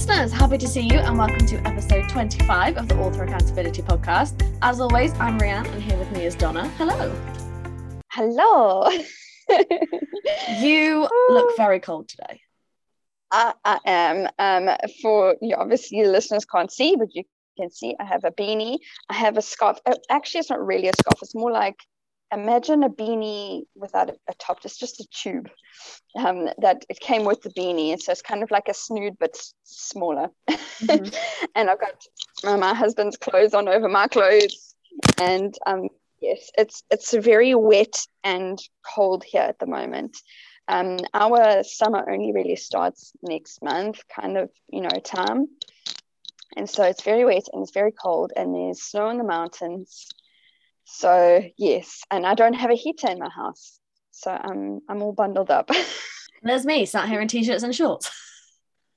listeners, happy to see you and welcome to episode 25 of the Author Accountability Podcast. As always, I'm Rhianne and here with me is Donna. Hello. Hello. you look very cold today. I, I am. Um, for you, obviously, the listeners can't see, but you can see I have a beanie. I have a scarf. Oh, actually, it's not really a scarf. It's more like imagine a beanie without a, top. It's just a tube um, that it came with the beanie. And so it's kind of like a snood, but smaller. Mm-hmm. and I've got uh, my husband's clothes on over my clothes. And um, yes, it's it's very wet and cold here at the moment. Um, our summer only really starts next month, kind of, you know, time. And so it's very wet and it's very cold, and there's snow in the mountains. So, yes, and I don't have a heater in my house. So I'm, I'm all bundled up. There's me sat here in t shirts and shorts.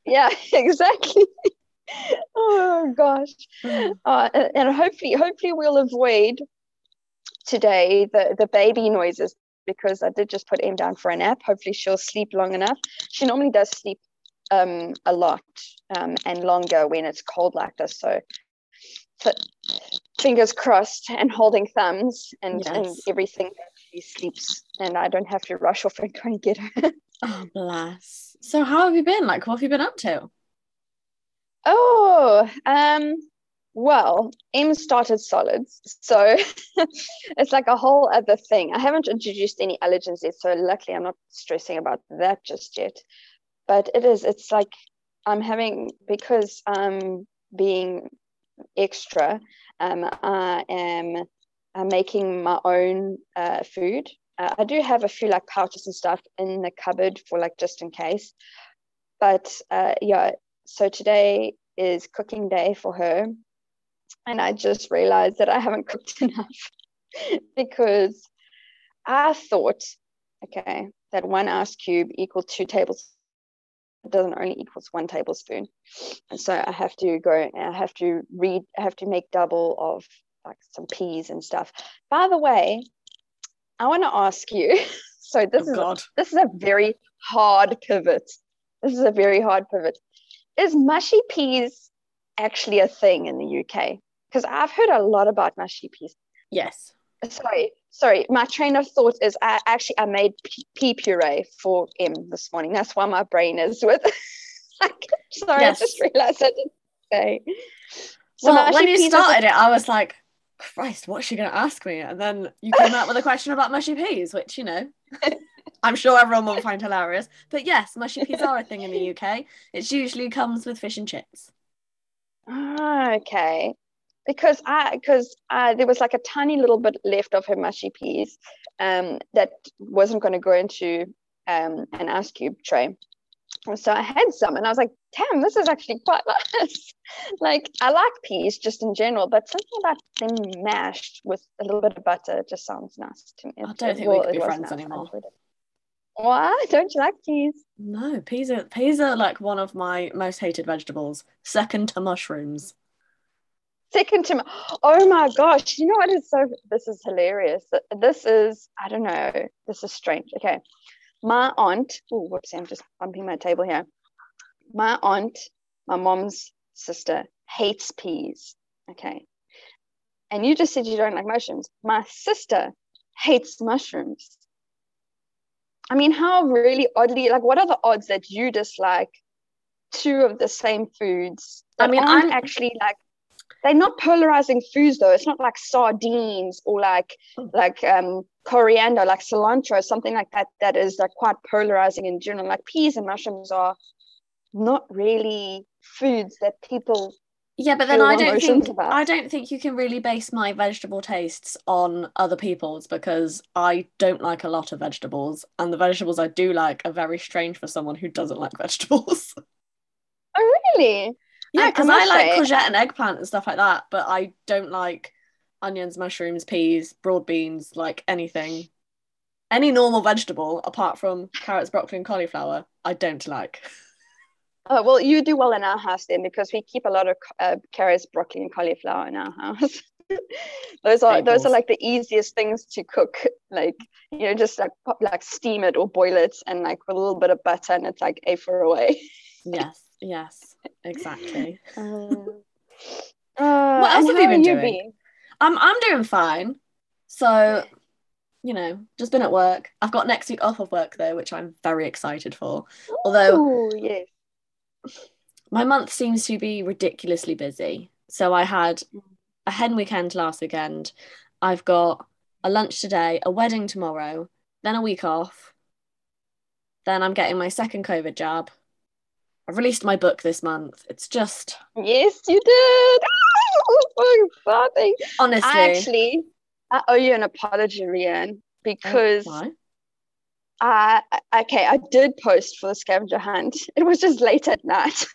yeah, exactly. oh gosh. Mm. Uh, and hopefully, hopefully we'll avoid today the, the baby noises because I did just put Em down for a nap. Hopefully, she'll sleep long enough. She normally does sleep um, a lot um, and longer when it's cold like this. So, so fingers crossed and holding thumbs and, yes. and everything. She sleeps, and I don't have to rush off and go and get her. oh, bless. So, how have you been? Like, what have you been up to? Oh, um, well, Em started solids, so it's like a whole other thing. I haven't introduced any allergens yet, so luckily I'm not stressing about that just yet. But it is, it's like I'm having because I'm being extra. Um, I am making my own uh, food. Uh, I do have a few like pouches and stuff in the cupboard for like just in case. But uh, yeah, so today is cooking day for her and I just realized that I haven't cooked enough because I thought, okay, that one ice cube equals two tablespoons. It doesn't only equals one tablespoon, and so I have to go. I have to read. I have to make double of like some peas and stuff. By the way, I want to ask you. So this oh, is God. this is a very hard pivot. This is a very hard pivot. Is mushy peas actually a thing in the UK? because I've heard a lot about mushy peas. Yes. Sorry, sorry. My train of thought is I actually I made pea puree for M this morning. That's why my brain is with. sorry, yes. I just realized I didn't say. So well, when you started it, I was like, Christ, what's she going to ask me? And then you came out with a question about mushy peas, which you know. I'm sure everyone will find hilarious. But yes, mushy peas are a thing in the UK. It usually comes with fish and chips. Ah, okay because I because there was like a tiny little bit left of her mushy peas um, that wasn't going to go into um, an ice cube tray. So I had some, and I was like, "Damn, this is actually quite nice." like I like peas just in general, but something about them mashed with a little bit of butter just sounds nice to me. I don't think well, we could be friends nice. anymore. Why don't you like peas? No, peas are peas are like one of my most hated vegetables, second to mushrooms second to my, oh my gosh you know what is so this is hilarious. This is i don't know this is strange. Okay. My aunt oh whoops i'm just bumping my table here. My aunt my mom's sister hates peas. Okay. And you just said you don't like mushrooms. My sister hates mushrooms. I mean how really oddly like what are the odds that you dislike two of the same foods i mean i'm actually like they're not polarizing foods though. It's not like sardines or like hmm. like um, coriander, like cilantro, something like that. That is like quite polarizing in general. Like peas and mushrooms are not really foods that people. Yeah, but then I don't think about. I don't think you can really base my vegetable tastes on other people's because I don't like a lot of vegetables, and the vegetables I do like are very strange for someone who doesn't like vegetables. Oh, really? Yeah, because I, I like say, courgette and eggplant and stuff like that, but I don't like onions, mushrooms, peas, broad beans, like anything. Any normal vegetable apart from carrots, broccoli, and cauliflower, I don't like. Oh, well, you do well in our house then because we keep a lot of uh, carrots, broccoli, and cauliflower in our house. those are Staples. those are like the easiest things to cook. Like you know, just like like steam it or boil it, and like with a little bit of butter, and it's like a for away. yes, Yes, exactly. Uh, what else have you been doing? Been? I'm I'm doing fine. So, you know, just been at work. I've got next week off of work though, which I'm very excited for. Although, Ooh, yes. my month seems to be ridiculously busy. So I had a hen weekend last weekend. I've got a lunch today, a wedding tomorrow, then a week off. Then I'm getting my second COVID jab. I released my book this month. It's just yes, you did. Oh, exciting. Honestly, I actually, I owe you an apology, Rhianne, because oh, I okay, I did post for the scavenger hunt. It was just late at night.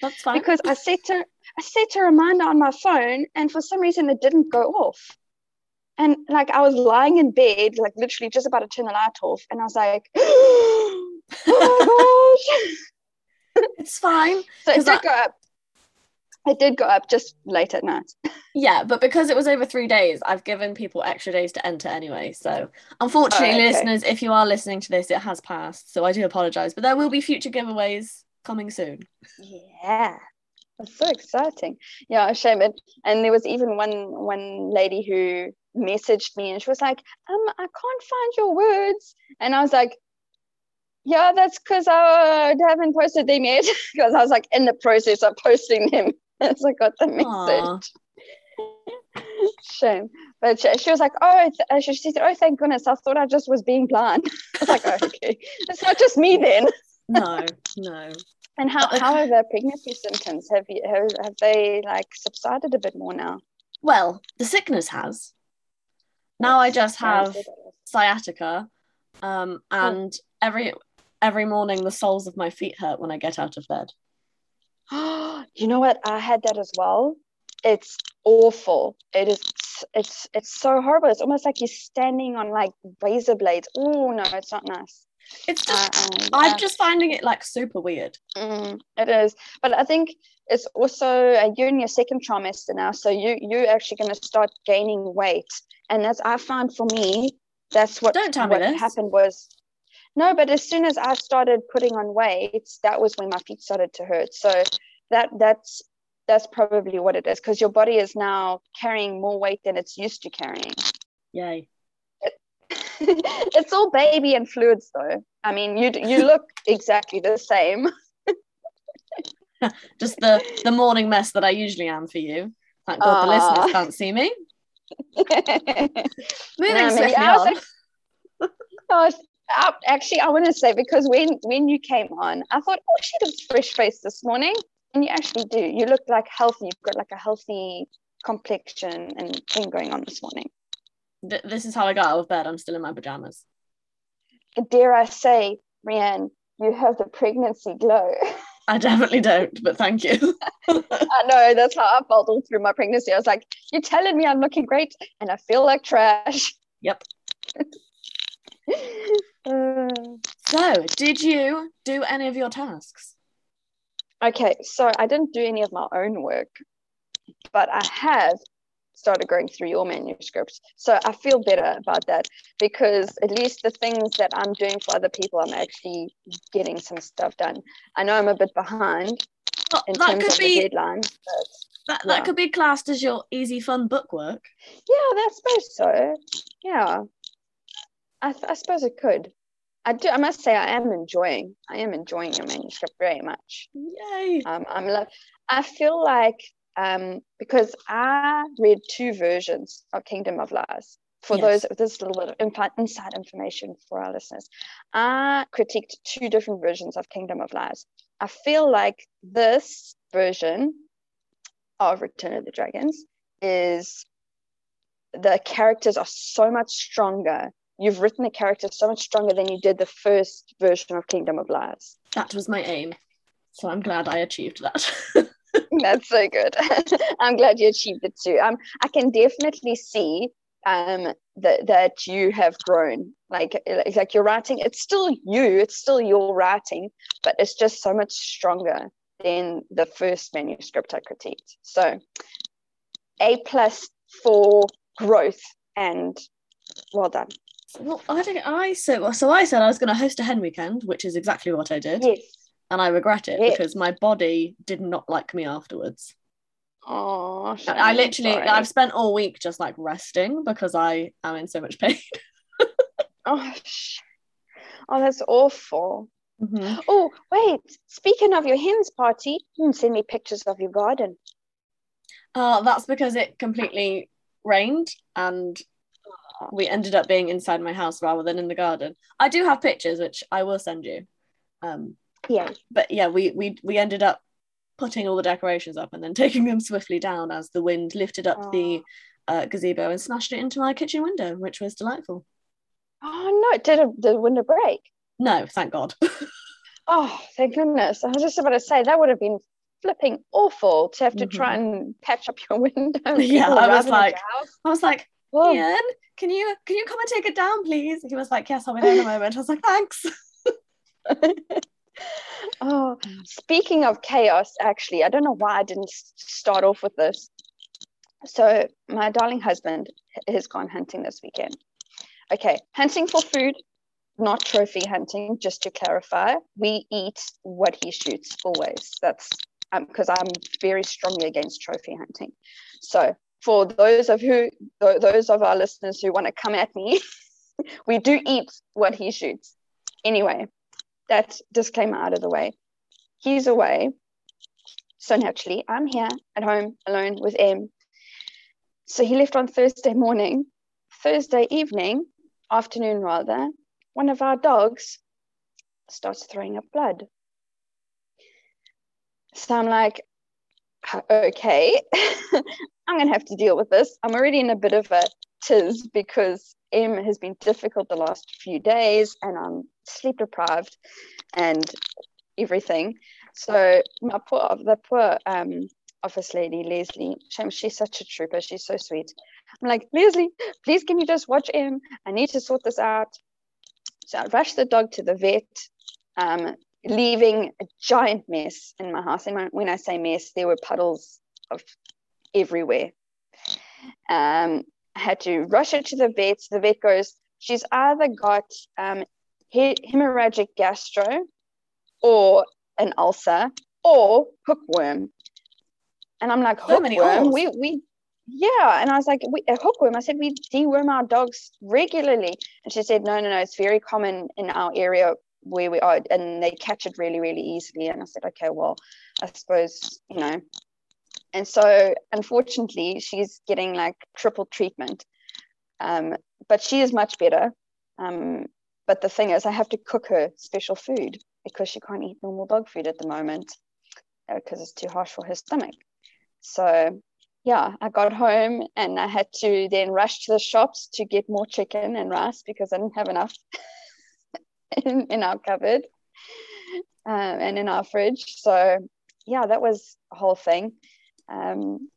That's fine. because I set a I set a reminder on my phone, and for some reason it didn't go off. And like I was lying in bed, like literally just about to turn the light off, and I was like, "Oh my gosh!" it's fine. So it did I, go up. It did go up just late at night. Yeah, but because it was over three days, I've given people extra days to enter anyway. So unfortunately, oh, okay. listeners, if you are listening to this, it has passed. So I do apologise, but there will be future giveaways coming soon. Yeah. That's so exciting. Yeah, I shame it. And there was even one one lady who messaged me and she was like, um, I can't find your words. And I was like, yeah, that's because I haven't posted them yet because I was like in the process of posting them as I got the message. Shame, but she, she, was like, "Oh," th- she said, "Oh, thank goodness! I thought I just was being blind." I was like, oh, "Okay, it's not just me then." no, no. And how how are the pregnancy symptoms? Have you have, have they like subsided a bit more now? Well, the sickness has. Now I just have sciatica, um, and every every morning the soles of my feet hurt when I get out of bed. you know what? I had that as well. It's awful. It is. It's it's so horrible. It's almost like you're standing on like razor blades. Oh no, it's not nice. It's just uh, I'm just finding it like super weird. Mm, it is, but I think it's also uh, you're in your second trimester now, so you you're actually going to start gaining weight, and that's I found for me that's what don't tell what me this. happened was no, but as soon as I started putting on weight, that was when my feet started to hurt. So that that's that's probably what it is because your body is now carrying more weight than it's used to carrying. Yay. it's all baby and fluids though. I mean, you you look exactly the same. Just the the morning mess that I usually am for you. Thank God uh, the listeners can't see me. Moving no, swiftly on. Like, gosh, actually, I want to say because when when you came on, I thought, oh, she looks fresh faced this morning, and you actually do. You look like healthy. You've got like a healthy complexion and thing going on this morning. Th- this is how I got out of bed. I'm still in my pajamas. Dare I say, Rhianne, you have the pregnancy glow. I definitely don't, but thank you. I know that's how I felt all through my pregnancy. I was like, "You're telling me I'm looking great, and I feel like trash." Yep. Uh, so, did you do any of your tasks? Okay, so I didn't do any of my own work, but I have started going through your manuscripts. So I feel better about that because at least the things that I'm doing for other people, I'm actually getting some stuff done. I know I'm a bit behind well, in terms of be, the deadlines, but that, yeah. that could be classed as your easy, fun book work. Yeah, I suppose so. Yeah. I, I suppose it could. I do. I must say, I am enjoying. I am enjoying your manuscript very much. Yay! Um, I'm. Lo- I feel like um, because I read two versions of Kingdom of Lies. For yes. those, this little bit of inside information for our listeners. I critiqued two different versions of Kingdom of Lies. I feel like this version of Return of the Dragons is the characters are so much stronger you've written the character so much stronger than you did the first version of Kingdom of Lies. That was my aim. So I'm glad I achieved that. That's so good. I'm glad you achieved it too. Um, I can definitely see um that that you have grown. Like like your writing, it's still you, it's still your writing, but it's just so much stronger than the first manuscript I critiqued. So A plus for growth and well done. Well, I think I so so I said I was going to host a hen weekend, which is exactly what I did. Yes. and I regret it yes. because my body did not like me afterwards. Oh, I literally, sorry. I've spent all week just like resting because I am in so much pain. oh, sh- oh, that's awful. Mm-hmm. Oh, wait. Speaking of your hens party, send me pictures of your garden. Uh, that's because it completely rained and we ended up being inside my house rather than in the garden. I do have pictures which I will send you. Um, yeah. But yeah, we we we ended up putting all the decorations up and then taking them swiftly down as the wind lifted up the uh, gazebo and smashed it into my kitchen window, which was delightful. Oh no! It did the window break? No, thank God. oh, thank goodness! I was just about to say that would have been flipping awful to have to mm-hmm. try and patch up your window. Yeah, I was like, I was like, Whoa. Ian, can you can you come and take it down, please? He was like, Yes, I'll be there in a moment. I was like, Thanks. oh, speaking of chaos, actually, I don't know why I didn't start off with this. So, my darling husband has gone hunting this weekend. Okay, hunting for food, not trophy hunting, just to clarify. We eat what he shoots always. That's because um, I'm very strongly against trophy hunting. So, for those of who th- those of our listeners who want to come at me, we do eat what he shoots. Anyway, that disclaimer out of the way. He's away. So naturally, I'm here at home alone with M. So he left on Thursday morning. Thursday evening, afternoon rather, one of our dogs starts throwing up blood. So I'm like, okay, I'm going to have to deal with this. I'm already in a bit of a tiz because M has been difficult the last few days and I'm sleep deprived and everything. So my poor, the poor um, office lady, Leslie, shame, she's such a trooper. She's so sweet. I'm like, Leslie, please can you just watch M? I need to sort this out. So I rushed the dog to the vet. Um, leaving a giant mess in my house. And when I say mess, there were puddles of everywhere. Um, I had to rush her to the vet. The vet goes, she's either got um, he- hemorrhagic gastro or an ulcer or hookworm. And I'm like, so hookworm? We, we, yeah. And I was like, we, a hookworm. I said, we deworm our dogs regularly. And she said, no, no, no, it's very common in our area where we are and they catch it really really easily. And i said okay well i suppose you know. And so unfortunately she's getting like triple treatment. Um, but she is much better. Um, but the thing is i have to cook her special food because she can't eat normal dog food at the moment because uh, it's too harsh for her stomach. So yeah i got home and i had to then rush to the shops to get more chicken and rice because i didn't have enough in, in our cupboard um, and in our fridge. So yeah, that was a whole thing. Um,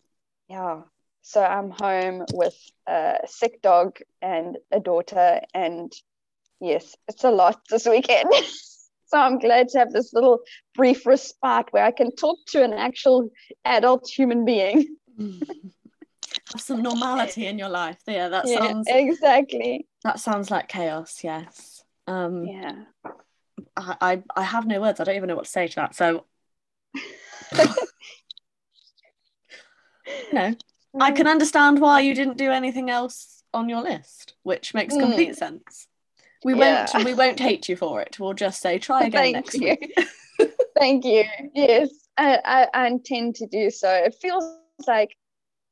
yeah. So I'm home with a sick dog and a daughter, and yes, it's a lot this weekend. so I'm glad to have this little brief respite where I can talk to an actual adult human being. have some normality in your life. Yeah, that yeah, sounds exactly. That sounds like chaos. Yes. Um, yeah. I, I, I have no words. I don't even know what to say to that. So, no, I can understand why you didn't do anything else on your list, which makes mm. complete mm. sense. We yeah. won't we won't hate you for it. We'll just say try again Thank next you. week. Thank you. Yes, I, I, I intend to do so. It feels like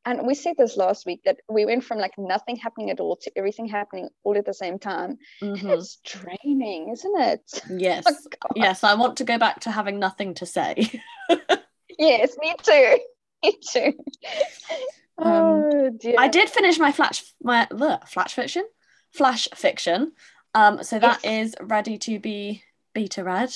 and we said this last week that we went from like nothing happening at all to everything happening all at the same time. Mm-hmm. it's draining isn't it? Yes. Oh, yes i want to go back to having nothing to say. Yes me too. Me too. Um, oh dear. I did finish my flash my the flash fiction? Flash fiction. Um so that yes. is ready to be beta read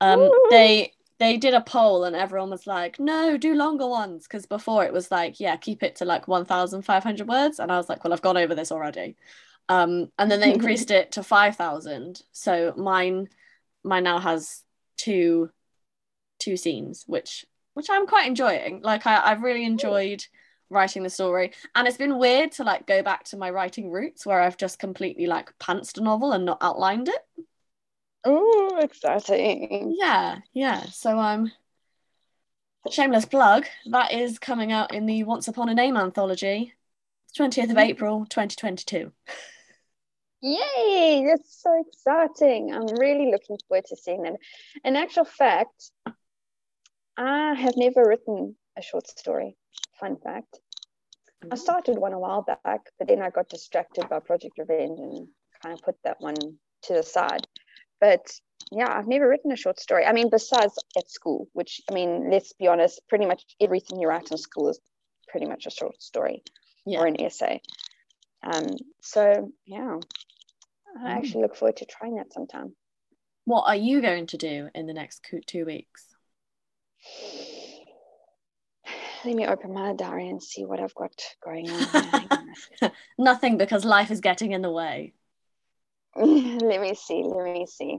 um Ooh. they they did a poll and everyone was like, no, do longer ones. Because before it was like, yeah, keep it to like 1,500 words. And I was like, well, I've gone over this already. Um, and then they increased it to 5,000. So mine, mine now has two, two scenes, which, which I'm quite enjoying. Like I, I've really enjoyed writing the story. And it's been weird to like go back to my writing roots where I've just completely like pantsed a novel and not outlined it. Oh, exciting. Yeah, yeah. So I'm um, shameless plug. That is coming out in the Once Upon a Name anthology, 20th of mm-hmm. April, 2022. Yay! That's so exciting. I'm really looking forward to seeing that. In actual fact, I have never written a short story. Fun fact. I mm-hmm. started one a while back, but then I got distracted by Project Revenge and kind of put that one to the side. But yeah, I've never written a short story. I mean, besides at school, which I mean, let's be honest, pretty much everything you write in school is pretty much a short story yeah. or an essay. Um, so yeah, I mm. actually look forward to trying that sometime. What are you going to do in the next two weeks? Let me open my diary and see what I've got going on. Nothing because life is getting in the way. let me see. Let me see.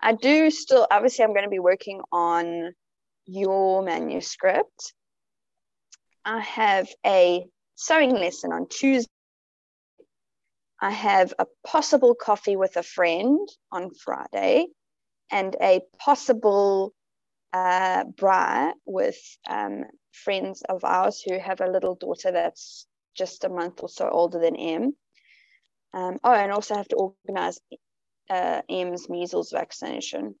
I do still, obviously, I'm going to be working on your manuscript. I have a sewing lesson on Tuesday. I have a possible coffee with a friend on Friday and a possible uh, braai with um, friends of ours who have a little daughter that's just a month or so older than M. Um, oh, and also have to organize uh, M's measles vaccination.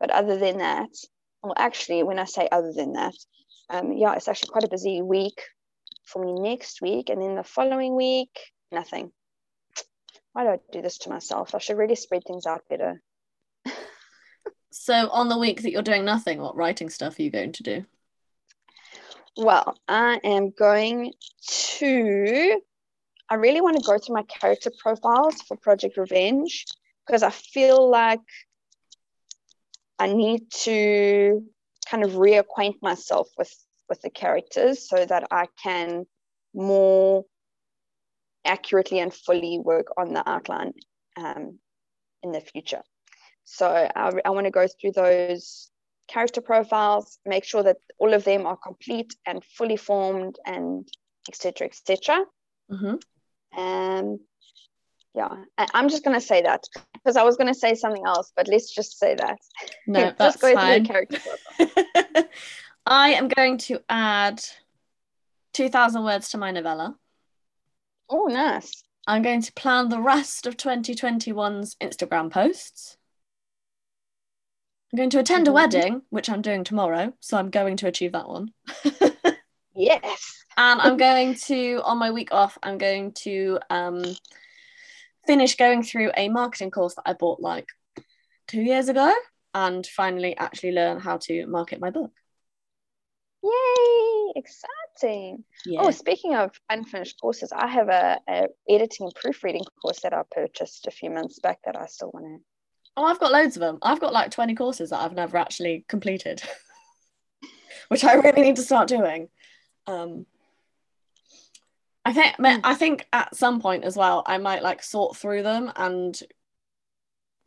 But other than that, well, actually, when I say other than that, um, yeah, it's actually quite a busy week for me next week. And then the following week, nothing. Why do I do this to myself? I should really spread things out better. so, on the week that you're doing nothing, what writing stuff are you going to do? Well, I am going to I really want to go through my character profiles for Project Revenge because I feel like I need to kind of reacquaint myself with with the characters so that I can more accurately and fully work on the outline um, in the future. So I, I want to go through those character profiles, make sure that all of them are complete and fully formed, and etc. etc. Mm-hmm. And yeah, I'm just gonna say that because I was gonna say something else, but let's just say that. No, that's fine. character I am going to add two thousand words to my novella. Oh, nice. I'm going to plan the rest of 2021's Instagram posts. I'm going to attend a mm-hmm. wedding, which I'm doing tomorrow, so I'm going to achieve that one. yes and I'm going to on my week off. I'm going to um, finish going through a marketing course that I bought like two years ago, and finally actually learn how to market my book. Yay! Exciting. Yeah. Oh, speaking of unfinished courses, I have a, a editing and proofreading course that I purchased a few months back that I still want to. Oh, I've got loads of them. I've got like 20 courses that I've never actually completed, which I really need to start doing. Um, I think hmm. I think at some point as well, I might like sort through them and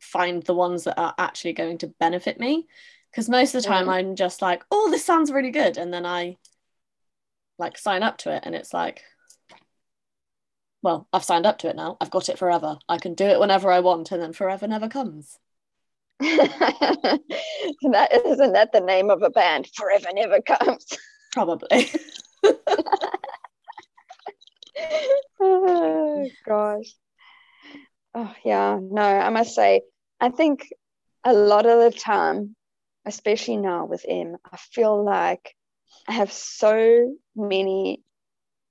find the ones that are actually going to benefit me. Because most of the time, mm. I'm just like, "Oh, this sounds really good," and then I like sign up to it, and it's like, well, I've signed up to it now. I've got it forever. I can do it whenever I want, and then forever never comes. that isn't that the name of a band? Forever never comes. Probably. oh gosh. Oh yeah, no, I must say, I think a lot of the time, especially now with M, I feel like I have so many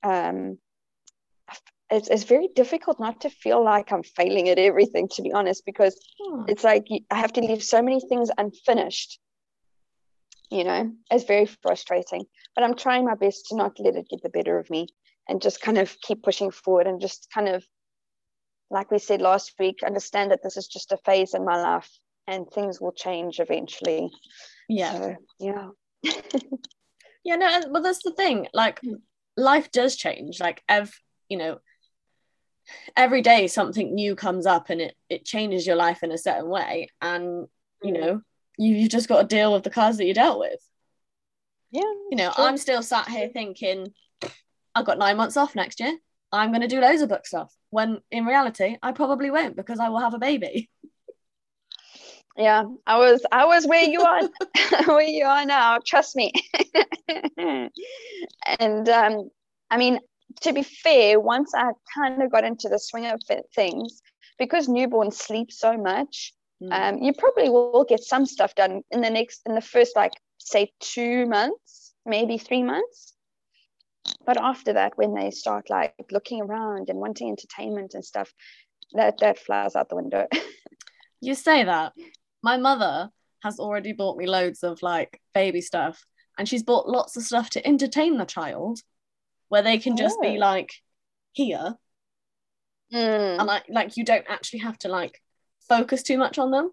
um it's, it's very difficult not to feel like I'm failing at everything, to be honest, because hmm. it's like I have to leave so many things unfinished. You know, it's very frustrating. But I'm trying my best to not let it get the better of me and just kind of keep pushing forward and just kind of like we said last week understand that this is just a phase in my life and things will change eventually yeah so, yeah yeah no well that's the thing like hmm. life does change like ev you know every day something new comes up and it it changes your life in a certain way and you hmm. know you, you've just got to deal with the cards that you dealt with yeah you know i'm still sat here thinking I've got nine months off next year. I'm going to do loads of book stuff. When in reality, I probably won't because I will have a baby. yeah i was i was where you are where you are now trust me and um i mean to be fair once i kind of got into the swing of things because newborns sleep so much. Um you probably will get some stuff done in the next in the first like say two months maybe three months. But after that when they start like looking around and wanting entertainment and stuff that that flies out the window. You say that. My mother has already bought me loads of like baby stuff and she's bought lots of stuff to entertain the child where they can just oh. be like here. Mm. and like like you don't actually have to like focus too much on them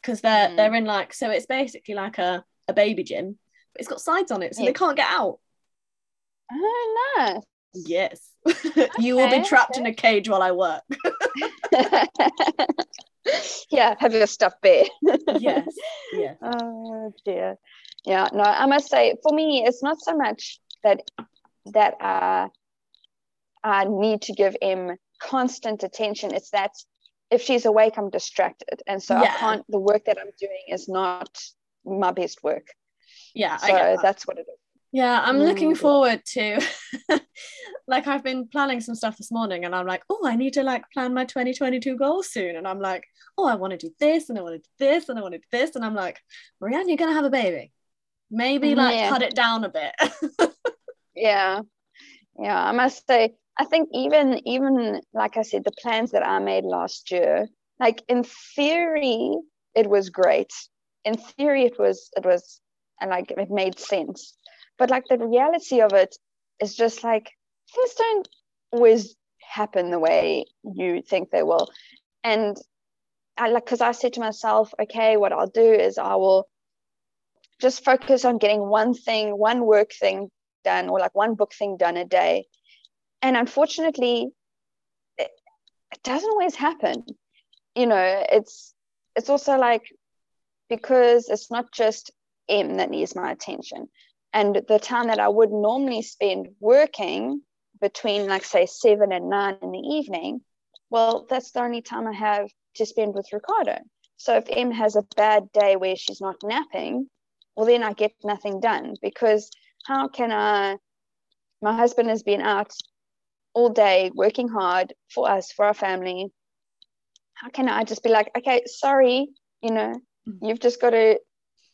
because they're mm. they're in like so it's basically like a, a baby gym but it's got sides on it so yeah. they can't get out oh nice yes you will be trapped okay. in a cage while i work yeah, have your stuff bare. yes. Yeah. Oh dear. Yeah. No, I must say, for me, it's not so much that that uh, I need to give him constant attention. It's that if she's awake, I'm distracted, and so yeah. I can't. The work that I'm doing is not my best work. Yeah. So that. that's what it is. Yeah, I'm looking mm. forward to like I've been planning some stuff this morning and I'm like, oh, I need to like plan my 2022 goals soon. And I'm like, oh, I want to do this and I want to do this and I want to do this. And I'm like, Marianne, you're gonna have a baby. Maybe like yeah. cut it down a bit. yeah. Yeah. I must say, I think even even like I said, the plans that I made last year, like in theory, it was great. In theory, it was it was and like it made sense. But like the reality of it is just like things don't always happen the way you think they will. And I like because I said to myself okay what I'll do is I will just focus on getting one thing one work thing done or like one book thing done a day and unfortunately it, doesn't always happen you know it's it's also like because it's not just M that needs my attention and the time that I would normally spend working between, like, say, seven and nine in the evening, well, that's the only time I have to spend with Ricardo. So if m has a bad day where she's not napping, well, then I get nothing done because how can I? My husband has been out all day working hard for us, for our family. How can I just be like, okay, sorry, you know, mm-hmm. you've just got to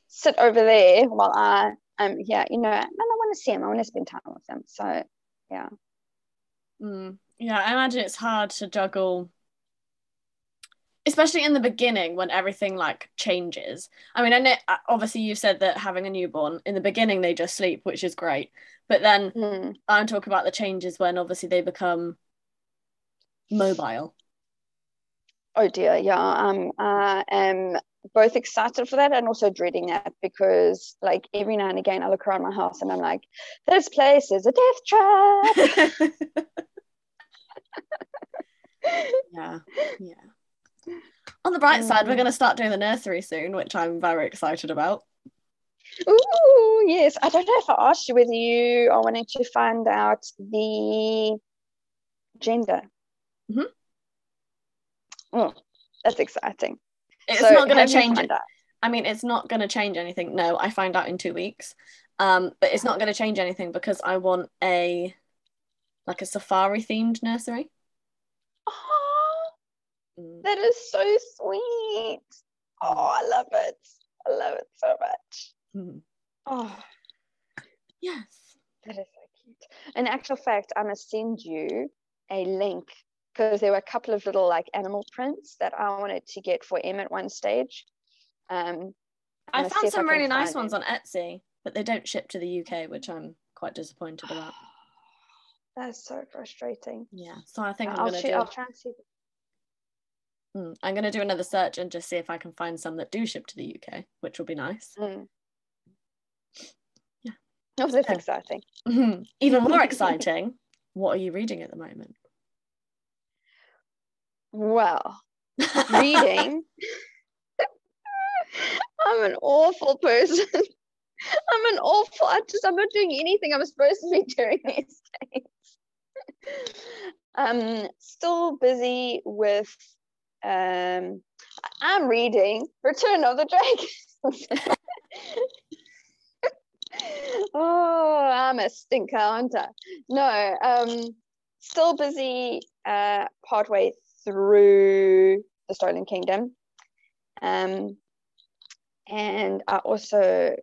sit over there while I um yeah you know and i want to see him i want to spend time with him so yeah mm, yeah i imagine it's hard to juggle especially in the beginning when everything like changes i mean i know uh, obviously you said that having a newborn in the beginning they just sleep which is great but then mm. i'm talking about the changes when obviously they become mobile oh dear yeah um i am both excited for that and also dreading that because like every now and again I look around my house and I'm like, this place is a death trap. yeah. Yeah. On the bright side, we're mm. going to start doing the nursery soon, which I'm very excited about. Ooh, yes. I don't know if I asked you whether you are wanting to find out the gender. Mm-hmm. Oh, that's exciting. It's so not going to change it. I mean, it's not going to change anything. No, I find out in two weeks. Um, but it's not going to change anything because I want a like a safari themed nursery. Oh. That is so sweet. Oh, I love it. I love it so much. Mm. Oh, yes. That is so cute. In actual fact, I must send you a link because there were a couple of little like animal prints that I wanted to get for M at one stage. Um, I found some I really nice ones on Etsy, but they don't ship to the UK, which I'm quite disappointed about. That's so frustrating. Yeah, so I think I'm gonna do. I'll try and see. Mm, I'm gonna do another search and just see if I can find some that do ship to the UK, which will be nice. Mm. Yeah. Oh, that's so, exciting. Even more exciting. What are you reading at the moment? Well, reading. I'm an awful person. I'm an awful. I just I'm not doing anything I'm supposed to be doing these days. um, still busy with Um, I'm reading Return of the Drake. oh, I'm a stinker, aren't I? No, um, still busy uh, partway through the Stolen Kingdom. Um, and I also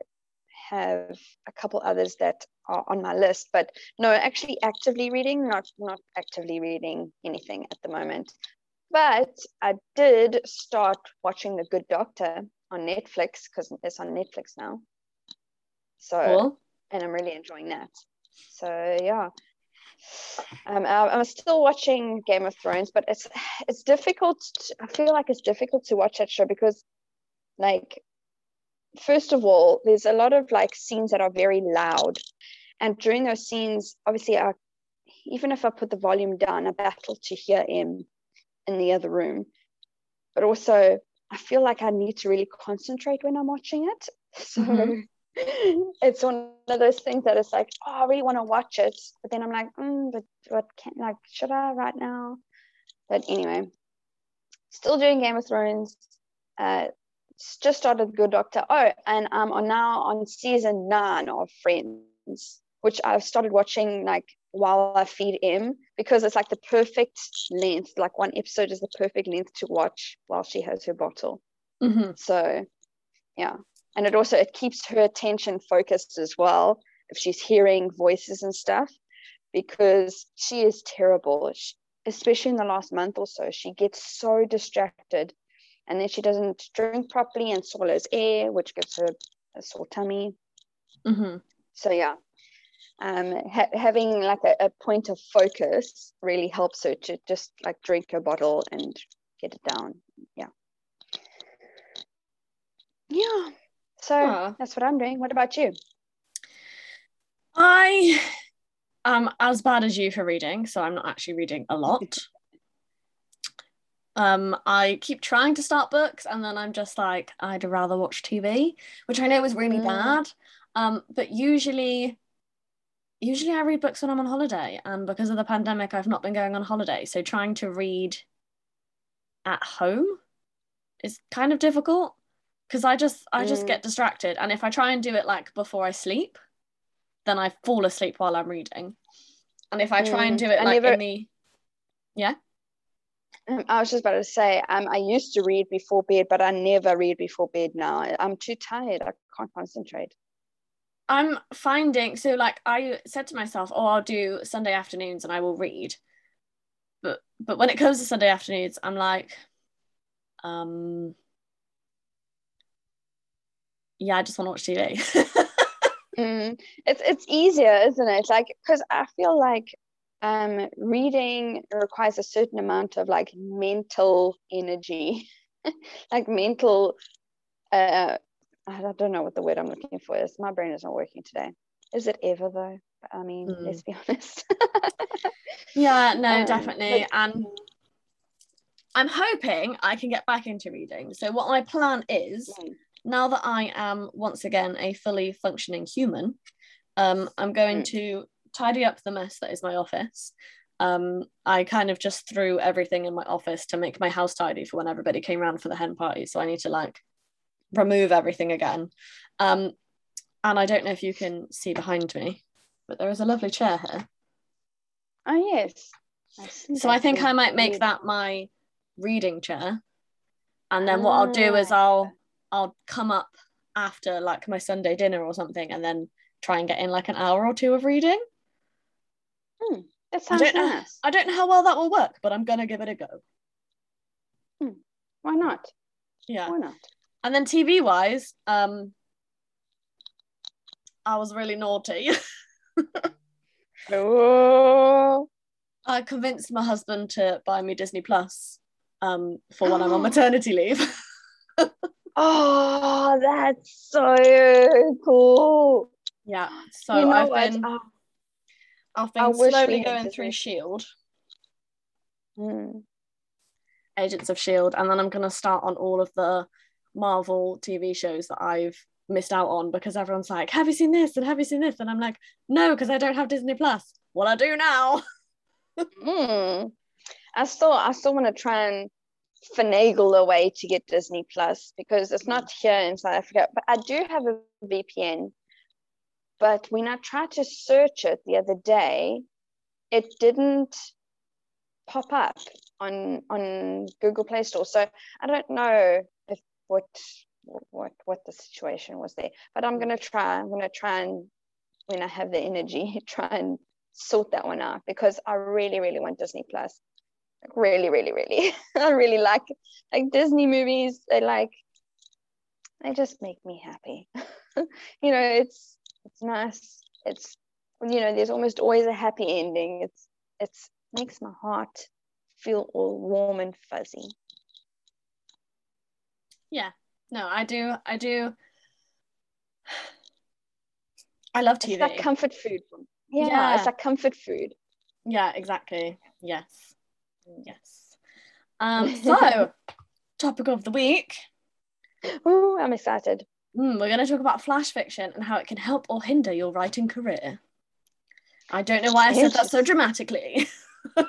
have a couple others that are on my list, but no, actually actively reading, not not actively reading anything at the moment. But I did start watching The Good Doctor on Netflix because it's on Netflix now. So, cool. and I'm really enjoying that. So yeah, um, I'm still watching Game of Thrones, but it's it's difficult. To, I feel like it's difficult to watch that show because, like, first of all, there's a lot of like scenes that are very loud, and during those scenes, obviously, I, even if I put the volume down, I battle to hear him in the other room. But also, I feel like I need to really concentrate when I'm watching it. So. Mm-hmm it's one of those things that it's like, oh, I really want to watch it, but then I'm like, mm, but what can like should I right now? But anyway, still doing Game of Thrones. Uh, just started Good Doctor. Oh, and I'm on now on season nine of Friends, which I've started watching like while I feed M because it's like the perfect length. Like one episode is the perfect length to watch while she has her bottle. Mm-hmm. So, yeah, and it also it keeps her attention focused as well if she's hearing voices and stuff because she is terrible she, especially in the last month or so she gets so distracted and then she doesn't drink properly and swallows air which gives her a sore tummy mm-hmm. so yeah um, ha- having like a, a point of focus really helps her to just like drink a bottle and get it down yeah yeah so that's what I'm doing. What about you? I am as bad as you for reading, so I'm not actually reading a lot. um, I keep trying to start books, and then I'm just like, I'd rather watch TV, which I know is really mm. bad. Um, but usually, usually I read books when I'm on holiday, and because of the pandemic, I've not been going on holiday. So trying to read at home is kind of difficult because I just I just mm. get distracted and if I try and do it like before I sleep then I fall asleep while I'm reading and if I try mm. and do it I like never... in the yeah um, I was just about to say um I used to read before bed but I never read before bed now I'm too tired I can't concentrate I'm finding so like I said to myself oh I'll do Sunday afternoons and I will read but but when it comes to Sunday afternoons I'm like um yeah, I just want to watch TV. mm, it's it's easier, isn't it? Like because I feel like um, reading requires a certain amount of like mental energy, like mental. Uh, I don't know what the word I'm looking for is. My brain is not working today. Is it ever though? I mean, mm. let's be honest. yeah, no, um, definitely. But, and I'm hoping I can get back into reading. So what my plan is. Mm now that I am once again a fully functioning human, um, I'm going mm. to tidy up the mess that is my office. Um, I kind of just threw everything in my office to make my house tidy for when everybody came around for the hen party. So I need to like remove everything again. Um, and I don't know if you can see behind me, but there is a lovely chair here. Oh yes. I so I think I might make that my reading chair. And then what I'll do is ah. I'll I'll come up after like my Sunday dinner or something and then try and get in like an hour or two of reading. Hmm, that sounds I don't nice. Know, I don't know how well that will work, but I'm gonna give it a go. Hmm. Why not? Yeah. Why not? And then TV wise, um, I was really naughty. oh. I convinced my husband to buy me Disney Plus um, for when I'm on maternity leave. Oh, that's so cool. Yeah. So you know I've been oh, I've been slowly going through Shield. Mm. Agents of Shield, and then I'm gonna start on all of the Marvel TV shows that I've missed out on because everyone's like, Have you seen this? And have you seen this? And I'm like, No, because I don't have Disney Plus. What I do now. mm. I still I still want to try and finagle a way to get Disney Plus because it's not here in South Africa. But I do have a VPN. But when I tried to search it the other day, it didn't pop up on on Google Play Store. So I don't know what what what the situation was there. But I'm gonna try. I'm gonna try and when I have the energy, try and sort that one out because I really, really want Disney Plus. Really, really, really. I really like like Disney movies. They like they just make me happy. you know, it's it's nice. It's you know, there's almost always a happy ending. It's it's makes my heart feel all warm and fuzzy. Yeah. No, I do I do I love TV. It's that comfort food. Yeah, yeah, it's like comfort food. Yeah, exactly. Yes. Yes. Um, so, topic of the week. Oh, I'm excited. Mm, we're going to talk about flash fiction and how it can help or hinder your writing career. I don't know why I said that so dramatically.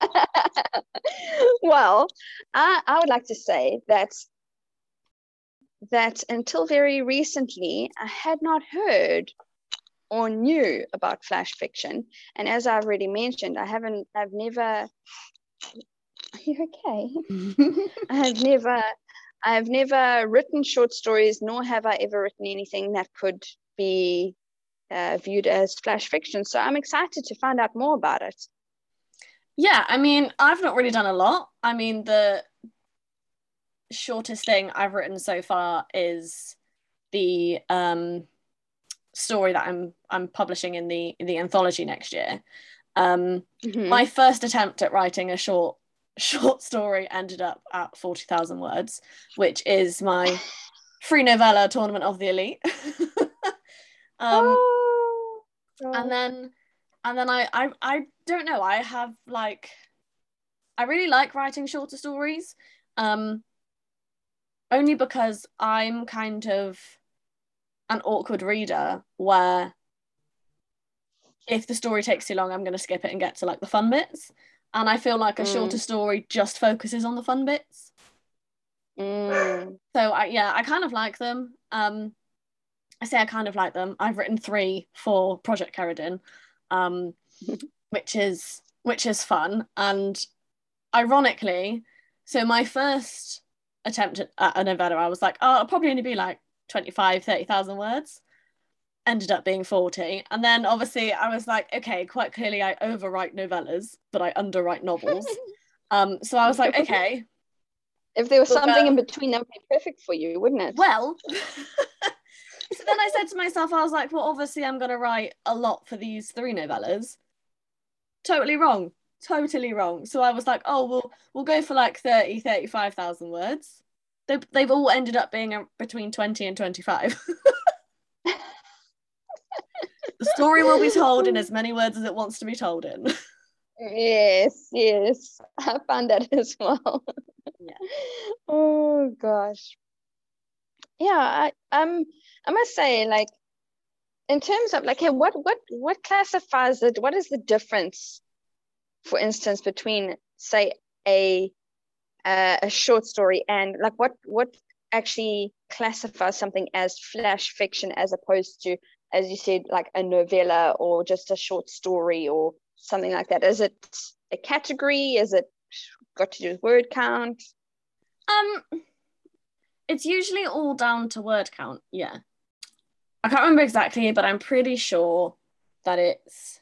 well, I, I would like to say that that until very recently I had not heard or knew about flash fiction. And as I've already mentioned, I haven't, I've never, are you okay? I have never, I've never written short stories, nor have I ever written anything that could be uh, viewed as flash fiction. So I'm excited to find out more about it. Yeah, I mean, I've not really done a lot. I mean, the shortest thing I've written so far is the um, story that I'm I'm publishing in the in the anthology next year. Um, mm-hmm. My first attempt at writing a short short story ended up at forty thousand words, which is my free novella Tournament of the Elite. um, oh. And then and then I, I I don't know. I have like I really like writing shorter stories. Um, only because I'm kind of an awkward reader where if the story takes too long, I'm going to skip it and get to like the fun bits. And I feel like a mm. shorter story just focuses on the fun bits. Mm. So I, yeah, I kind of like them. Um, I say I kind of like them. I've written three for Project Cerridwen, um, which is which is fun. And ironically, so my first attempt at a novella, I was like, oh, it'll probably only be like 25, 30,000 words. Ended up being 40. And then obviously I was like, okay, quite clearly I overwrite novellas, but I underwrite novels. um, so I was like, okay. If there was something in between, that would be perfect for you, wouldn't it? Well, so then I said to myself, I was like, well, obviously I'm going to write a lot for these three novellas. Totally wrong totally wrong. So I was like, oh, we'll we'll go for like 30, 35,000 words. They, they've all ended up being between 20 and 25. the story will be told in as many words as it wants to be told in. yes, yes. I found that as well. Yeah. Oh gosh. Yeah, I um I must say, like in terms of like hey, what what what classifies it, what is the difference for instance, between say a uh, a short story and like what what actually classifies something as flash fiction as opposed to, as you said, like a novella or just a short story or something like that? Is it a category? Is it got to do with word count? Um, it's usually all down to word count. Yeah, I can't remember exactly, but I'm pretty sure that it's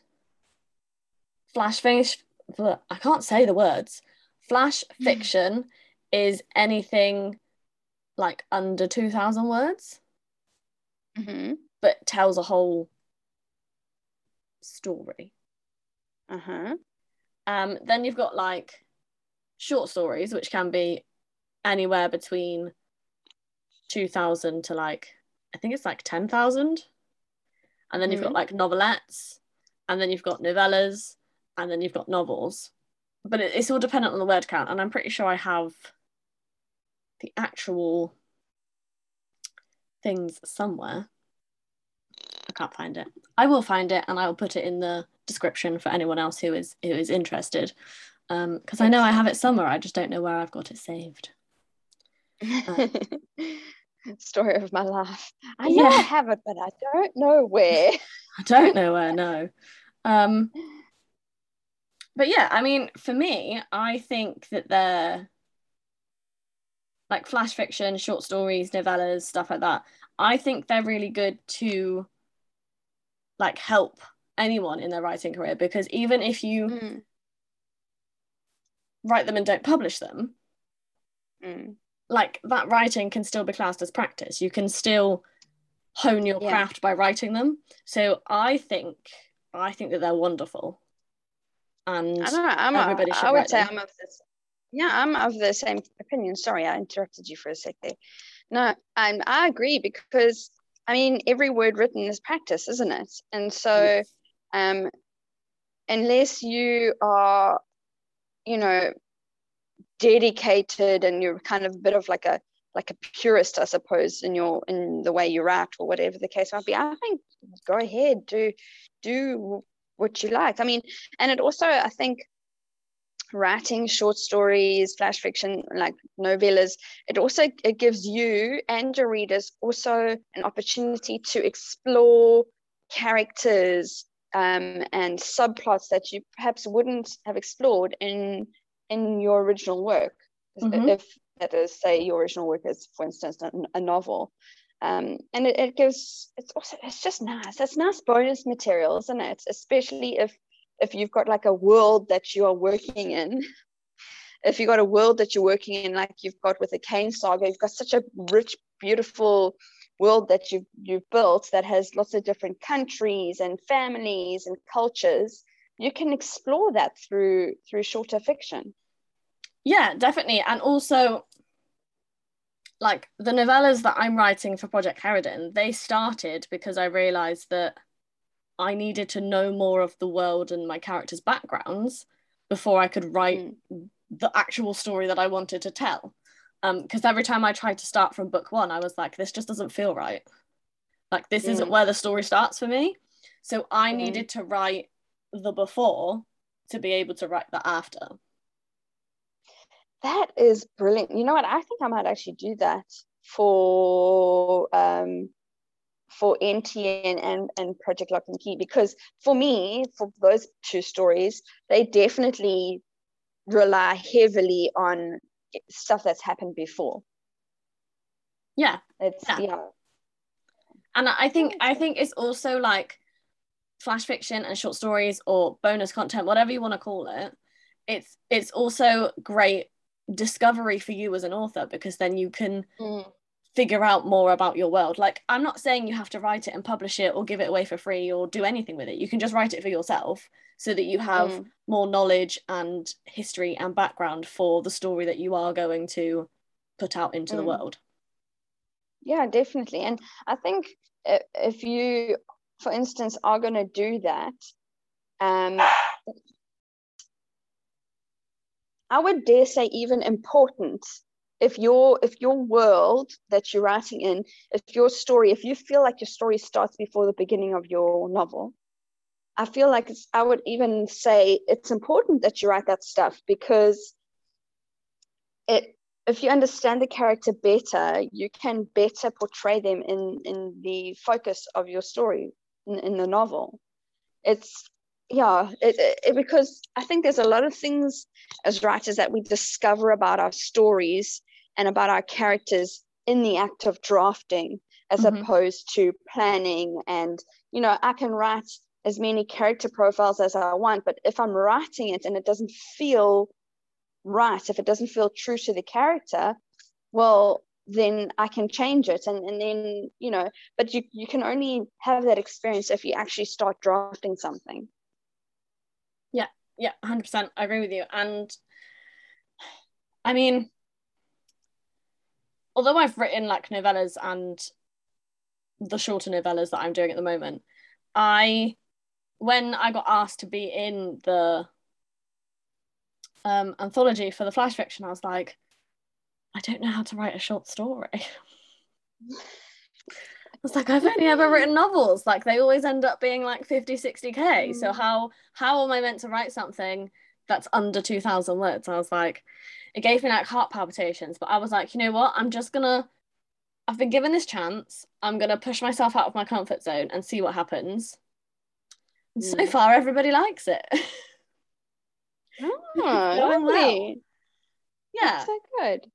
flash fiction I can't say the words. Flash hmm. fiction is anything like under 2,000 words, mm-hmm. but tells a whole story. Uh-huh. Um, then you've got like short stories, which can be anywhere between 2,000 to like, I think it's like 10,000. And then mm-hmm. you've got mm-hmm. like novelettes, and then you've got novellas, and then you've got novels. But it, it's all dependent on the word count, and I'm pretty sure I have the actual things somewhere. I can't find it. I will find it and I will put it in the description for anyone else who is who is interested. Um, because I know I have it somewhere, I just don't know where I've got it saved. Uh, Story of my life. I know. I have it, but I don't know where. I don't know where, no. Um, but yeah, I mean, for me, I think that they're like flash fiction, short stories, novellas, stuff like that. I think they're really good to like help anyone in their writing career because even if you mm. write them and don't publish them, mm. Like that writing can still be classed as practice. You can still hone your yeah. craft by writing them. So I think I think that they're wonderful. And I don't know, I'm everybody a, should I would say them. I'm of this yeah, I'm of the same opinion. Sorry, I interrupted you for a sec there. No, and I agree because I mean every word written is practice, isn't it? And so yes. um unless you are, you know, dedicated and you're kind of a bit of like a like a purist, I suppose, in your in the way you write or whatever the case might be, I think go ahead, do do what you like. I mean, and it also I think writing short stories flash fiction like novellas it also it gives you and your readers also an opportunity to explore characters um, and subplots that you perhaps wouldn't have explored in in your original work mm-hmm. if that is say your original work is for instance a, novel um, and it, it gives it's also it's just nice. It's nice bonus material isn't it? Especially if if you've got like a world that you are working in. If you've got a world that you're working in like you've got with the Kane saga you've got such a rich beautiful world that you've you've built that has lots of different countries and families and cultures you can explore that through through shorter fiction yeah definitely and also like the novellas that i'm writing for project Cerridwen they started because i realized that I needed to know more of the world and my characters' backgrounds before I could write mm. the actual story that I wanted to tell. Because um, every time I tried to start from book one, I was like, this just doesn't feel right. Like, this mm. isn't where the story starts for me. So I mm. needed to write the before to be able to write the after. That is brilliant. You know what? I think I might actually do that for um, for NTN and, and Project Lock and Key because for me, for those two stories, they definitely rely heavily on stuff that's happened before. Yeah. It's yeah. yeah. And I think I think it's also like flash fiction and short stories or bonus content, whatever you want to call it. It's it's also great discovery for you as an author because then you can mm figure out more about your world. Like, I'm not saying you have to write it and publish it or give it away for free or do anything with it. You can just write it for yourself so that you have mm. more knowledge and history and background for the story that you are going to put out into mm. the world. Yeah, definitely. And I think if you, for instance, are going to do that, um, I would dare say even important. If your if your world that you're writing in if your story if you feel like your story starts before the beginning of your novel i feel like i would even say it's important that you write that stuff because it if you understand the character better you can better portray them in in the focus of your story in, in the novel it's yeah it, it, because i think there's a lot of things as writers that we discover about our stories and about our characters in the act of drafting as mm-hmm. opposed to planning and you know i can write as many character profiles as i want but if i'm writing it and it doesn't feel right if it doesn't feel true to the character well then i can change it. And, and then you know but you, you can only have that experience if you actually start drafting something. Yeah yeah 100% i agree with you. And i mean although I've written like novellas and the shorter novellas that I'm doing at the moment, I when I got asked to be in the um, anthology for the flash fiction, I was like, I don't know how to write a short story. I was like, I've only ever written novels. Like they always end up being like 50, 60k. So mm. how how am I meant to write something that's under 2000 words. I was like, it gave me like heart palpitations, but I was like, you know what? I'm just gonna, I've been given this chance. I'm gonna push myself out of my comfort zone and see what happens. Mm. So far, everybody likes it. Oh, lovely. Well. Yeah. That's so good.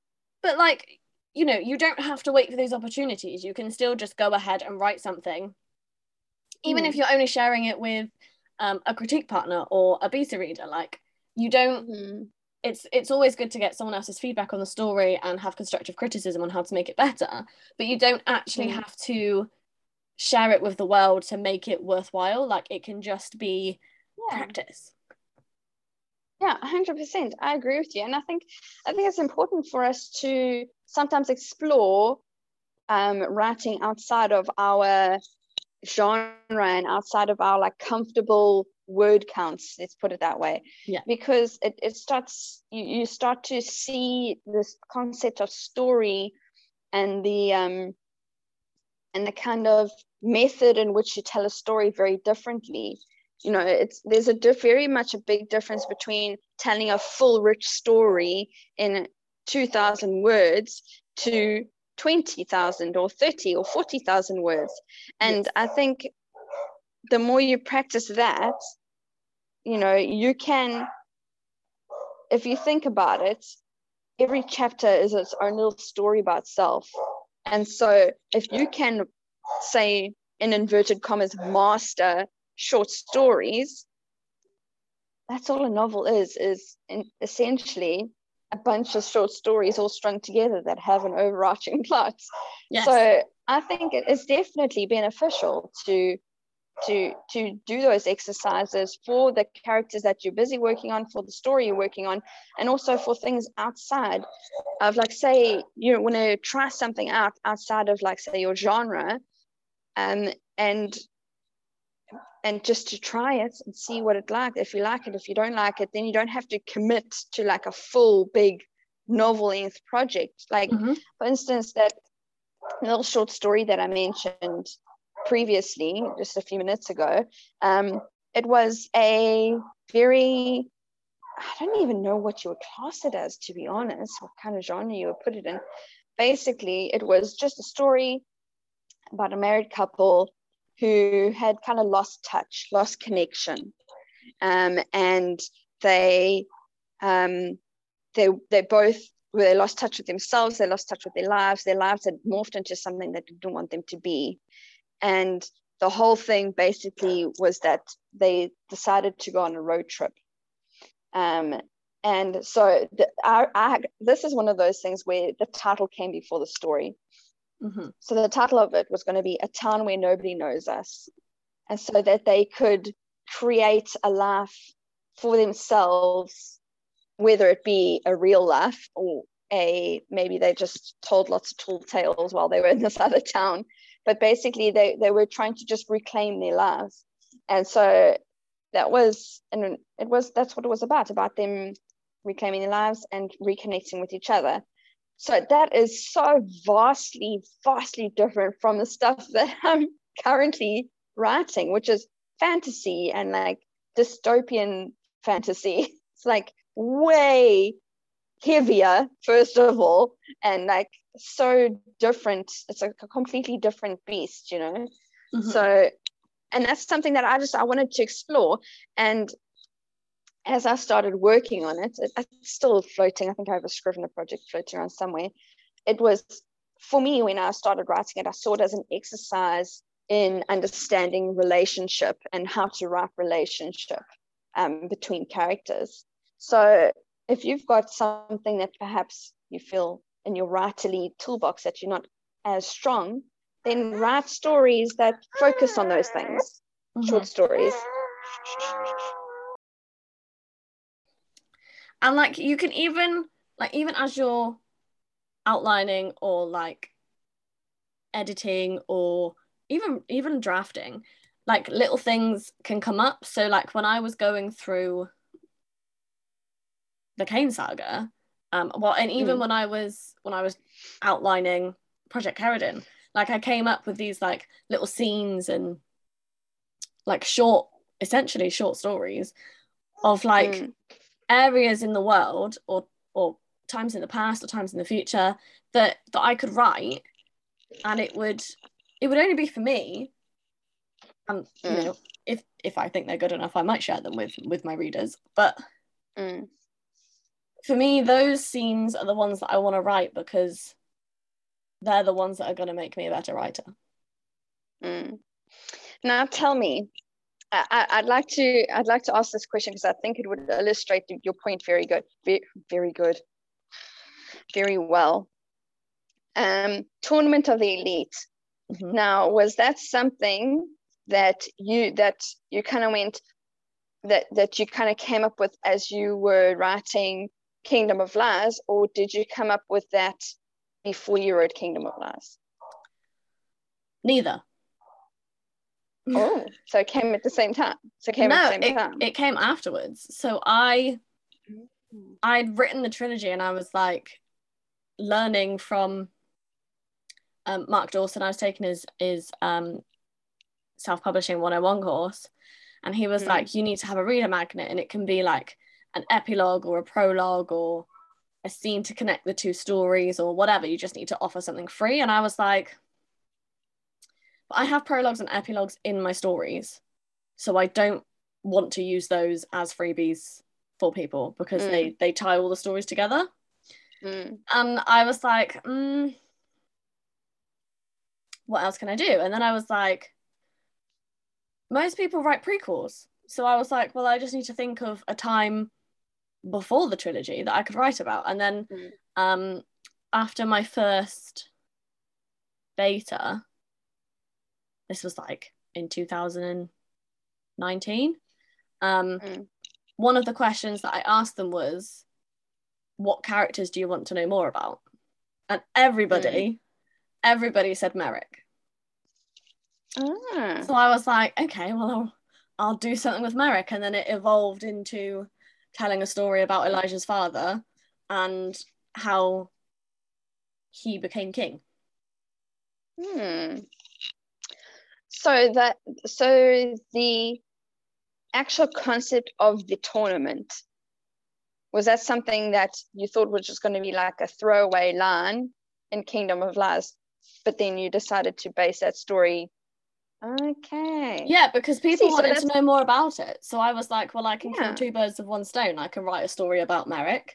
But like, you know, you don't have to wait for those opportunities. You can still just go ahead and write something. Even mm. if you're only sharing it with um, a critique partner or a beta reader, like you don't mm. it's it's always good to get someone else's feedback on the story and have constructive criticism on how to make it better, but you don't actually mm. have to share it with the world to make it worthwhile. Like it can just be yeah. practice. Yeah, 100%. I agree with you. And I think I think it's important for us to sometimes explore um, writing outside of our genre and outside of our like comfortable word counts let's put it that way yeah because it, it starts you, you start to see this concept of story and the um and the kind of method in which you tell a story very differently you know it's there's a diff, very much a big difference between telling a full rich story in 2000 words to 20,000 or 30 or 40,000 words and yes. i think the more you practice that you know you can if you think about it every chapter is its own little story by itself and so if you can say in inverted commas master short stories that's all a novel is is essentially a bunch of short stories all strung together that have an overarching plot yes. so i think it is definitely beneficial to to to do those exercises for the characters that you're busy working on for the story you're working on and also for things outside of like say you want to try something out outside of like say your genre um, and and just to try it and see what it like if you like it if you don't like it then you don't have to commit to like a full big novel length project like mm-hmm. for instance that little short story that i mentioned previously, just a few minutes ago, um, it was a very, I don't even know what you would class it as, to be honest, what kind of genre you would put it in. Basically, it was just a story about a married couple who had kind of lost touch, lost connection. Um, and they, um, they, they both they lost touch with themselves, they lost touch with their lives, their lives had morphed into something that they didn't want them to be. And the whole thing basically was that they decided to go on a road trip. Um, and so the, this is one of those things where the title came before the story. Mm-hmm. So the title of it was going to be A Town Where Nobody Knows Us. And so that they could create a life for themselves, whether it be a real life or a maybe they just told lots of tall tales while they were in this other town but basically they, they were trying to just reclaim their lives and so that was and it was that's what it was about about them reclaiming their lives and reconnecting with each other so that is so vastly vastly different from the stuff that i'm currently writing which is fantasy and like dystopian fantasy. It's like way heavier first of all and like so different. It's like a completely different beast you know? Mm-hmm. so and that's something that i just i wanted to explore. And as i started working on it, it it's still floating i think i have a scrivener project floating around somewhere it was for me when i started writing it i saw it as an exercise in understanding relationship and how to write relationship um, between characters so if you've got something that perhaps you feel in your writerly toolbox that you're not as strong, then write stories that focus on those things, mm-hmm. short stories. And like you can even like even as you're outlining or like editing or even even drafting, like little things can come up. So like when I was going through the Kane saga, um, well, and even mm. when I was when I was outlining Project Cerridwen, like I came up with these like little scenes and like short, essentially short stories of like mm. Areas in the world or or times in the past or times in the future that that I could write and it would it would only be for me and you Mm. know if if I think they're good enough I might share them with with my readers but Mm. for me those scenes are the ones that I want to write because they're the ones that are going to make me a better writer Mm. Now tell me, I, I'd like to I'd like to ask this question because I think it would illustrate your point very good, very, very good, very well. Um, tournament of the elite. Mhm. Now, was that something that you that you kind of went that that you kind of came up with as you were writing Kingdom of Lies, or did you come up with that before you wrote Kingdom of Lies? neither Oh, so it came at the same time. So it came no at the same it, time. it came afterwards so I. I'd written the trilogy and I was like learning from um, Mark Dawson. I was taking his his um, self publishing 101 course, and he was Mm. like, "You need to have a reader magnet, and it can be like an epilogue or a prologue or a scene to connect the two stories or whatever. You just need to offer something free." And I was like, "But I have prologues and epilogues in my stories, so I don't want to use those as freebies." For people because Mm. they they tie all the stories together, Mm. and I was like, mm, what else can I do? And then I was like, most people write prequels. So I was like, well, I just need to think of a time before the trilogy that I could write about. And then Mm. um, after my first beta, this was like in 2019, um, Mm. one of the questions that I asked them was, what characters do you want to know more about? And everybody, everybody said Merrick. Ah. So I was like, okay, well, I'll, I'll do something with Merrick. And then it evolved into telling a story about Elijah's father and how he became king. Hmm. So that so the actual concept of the tournament was that something that you thought was just going to be like a throwaway line in Kingdom of Lies, but then you decided to base that story. Okay. Yeah, because people See, so wanted to know more about it. So I was like, well, I can Yeah. kill two birds with one stone. I can write a story about Merrick,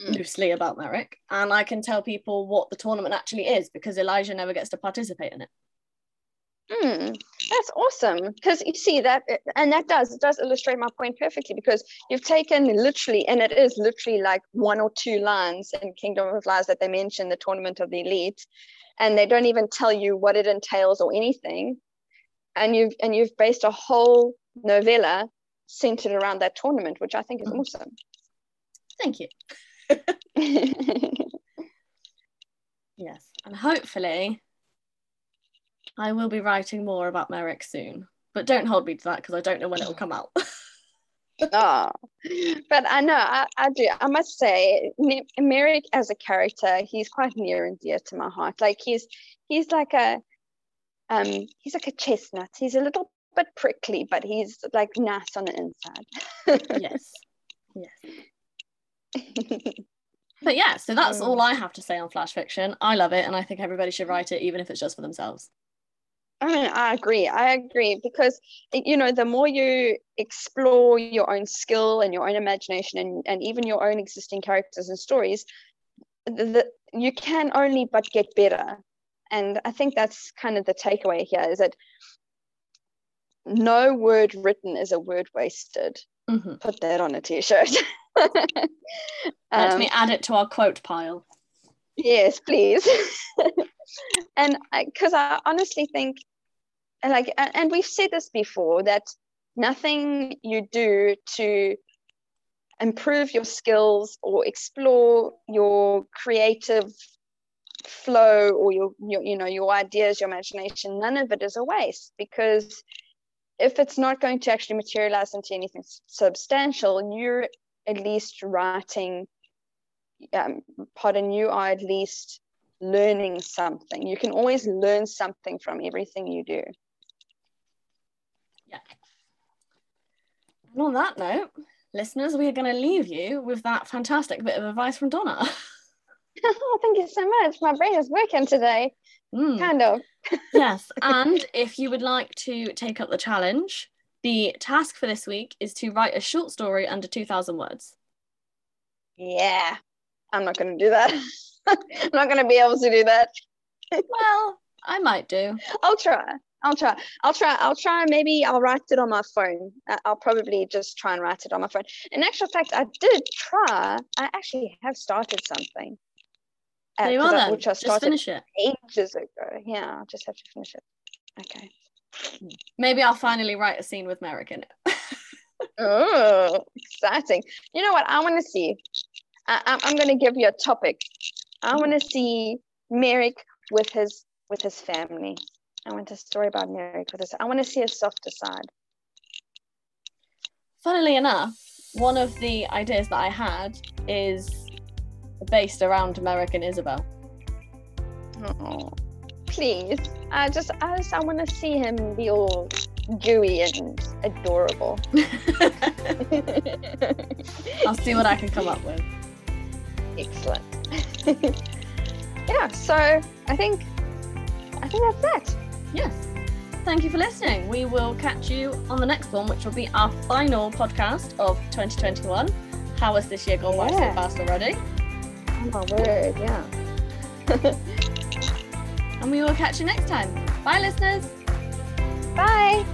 Mm. loosely about Merrick, and I can tell people what the tournament actually is because Elijah never gets to participate in it. Hmm, that's awesome because you see that, and that does it does illustrate my point perfectly because you've taken literally, and it is literally like one or two lines in Kingdom of Lies that they mention the tournament of the elite, and they don't even tell you what it entails or anything, and you've and you've based a whole novella centered around that tournament, which I think is Mhm. awesome. Thank you. Yes, and hopefully, I will be writing more about Merrick soon. But don't hold me to that because I don't know when it will come out. oh, but I know I, I do. I must say, Merrick as a character, he's quite near and dear to my heart. Like he's he's like a um he's like a chestnut. He's a little bit prickly, but he's like nice on the inside. yes, yes. But yeah, so that's all I have to say on flash fiction. I love it, and I think everybody should write it, even if it's just for themselves. I agree. I agree because you know, the more you explore your own skill and your own imagination, and, and even your own existing characters and stories, the, the, you can only but get better. And I think that's kind of the takeaway here: is that no word written is a word wasted. hmm Put that on a t-shirt. Let Um, me add it to our quote pile. Yes, please. and because I, honestly think, like, and, we've said this before, that nothing you do to improve your skills or explore your creative flow or your, your you know your ideas your imagination none of it is a waste because if it's not going to actually materialize into anything substantial you're at least writing um, pardon, you are at least learning something. You can always learn something from everything you do. Yeah. And on that note, listeners, we are going to leave you with that fantastic bit of advice from Donna. oh, thank you so much. My brain is working today. Mm. Kind of. yes. And if you would like to take up the challenge, the task for this week is to write a short story under 2,000 words. Yeah. I'm not going to do that. I'm not going to be able to do that. well, I might do. I'll try. I'll try. I'll try. I'll try. Maybe I'll write it on my phone. I'll probably just try and write it on my phone. In actual fact, I did try. I actually have started something. Uh, there you are then. Which I started just finish it. ages ago. Yeah, I'll just have to finish it. Okay. Maybe I'll finally write a scene with Merrick in it. oh, exciting! You know what? I want to see. I, I'm going to give you a topic. I want to see Merrick with his with his family. I want a story about Merrick with his. I want to see a softer side. Funnily enough, one of the ideas that I had is based around Merrick and Isabel. Oh, please! I just, I just, I want to see him be all gooey and adorable. I'll see what I can come up with. Excellent. yeah, so I think I think that's it. Yes. Thank you for listening. We will catch you on the next one, which will be our final podcast of 2021. How has this year gone yeah. by so fast already? Oh my word, yeah. and we will catch you next time. Bye, listeners. Bye.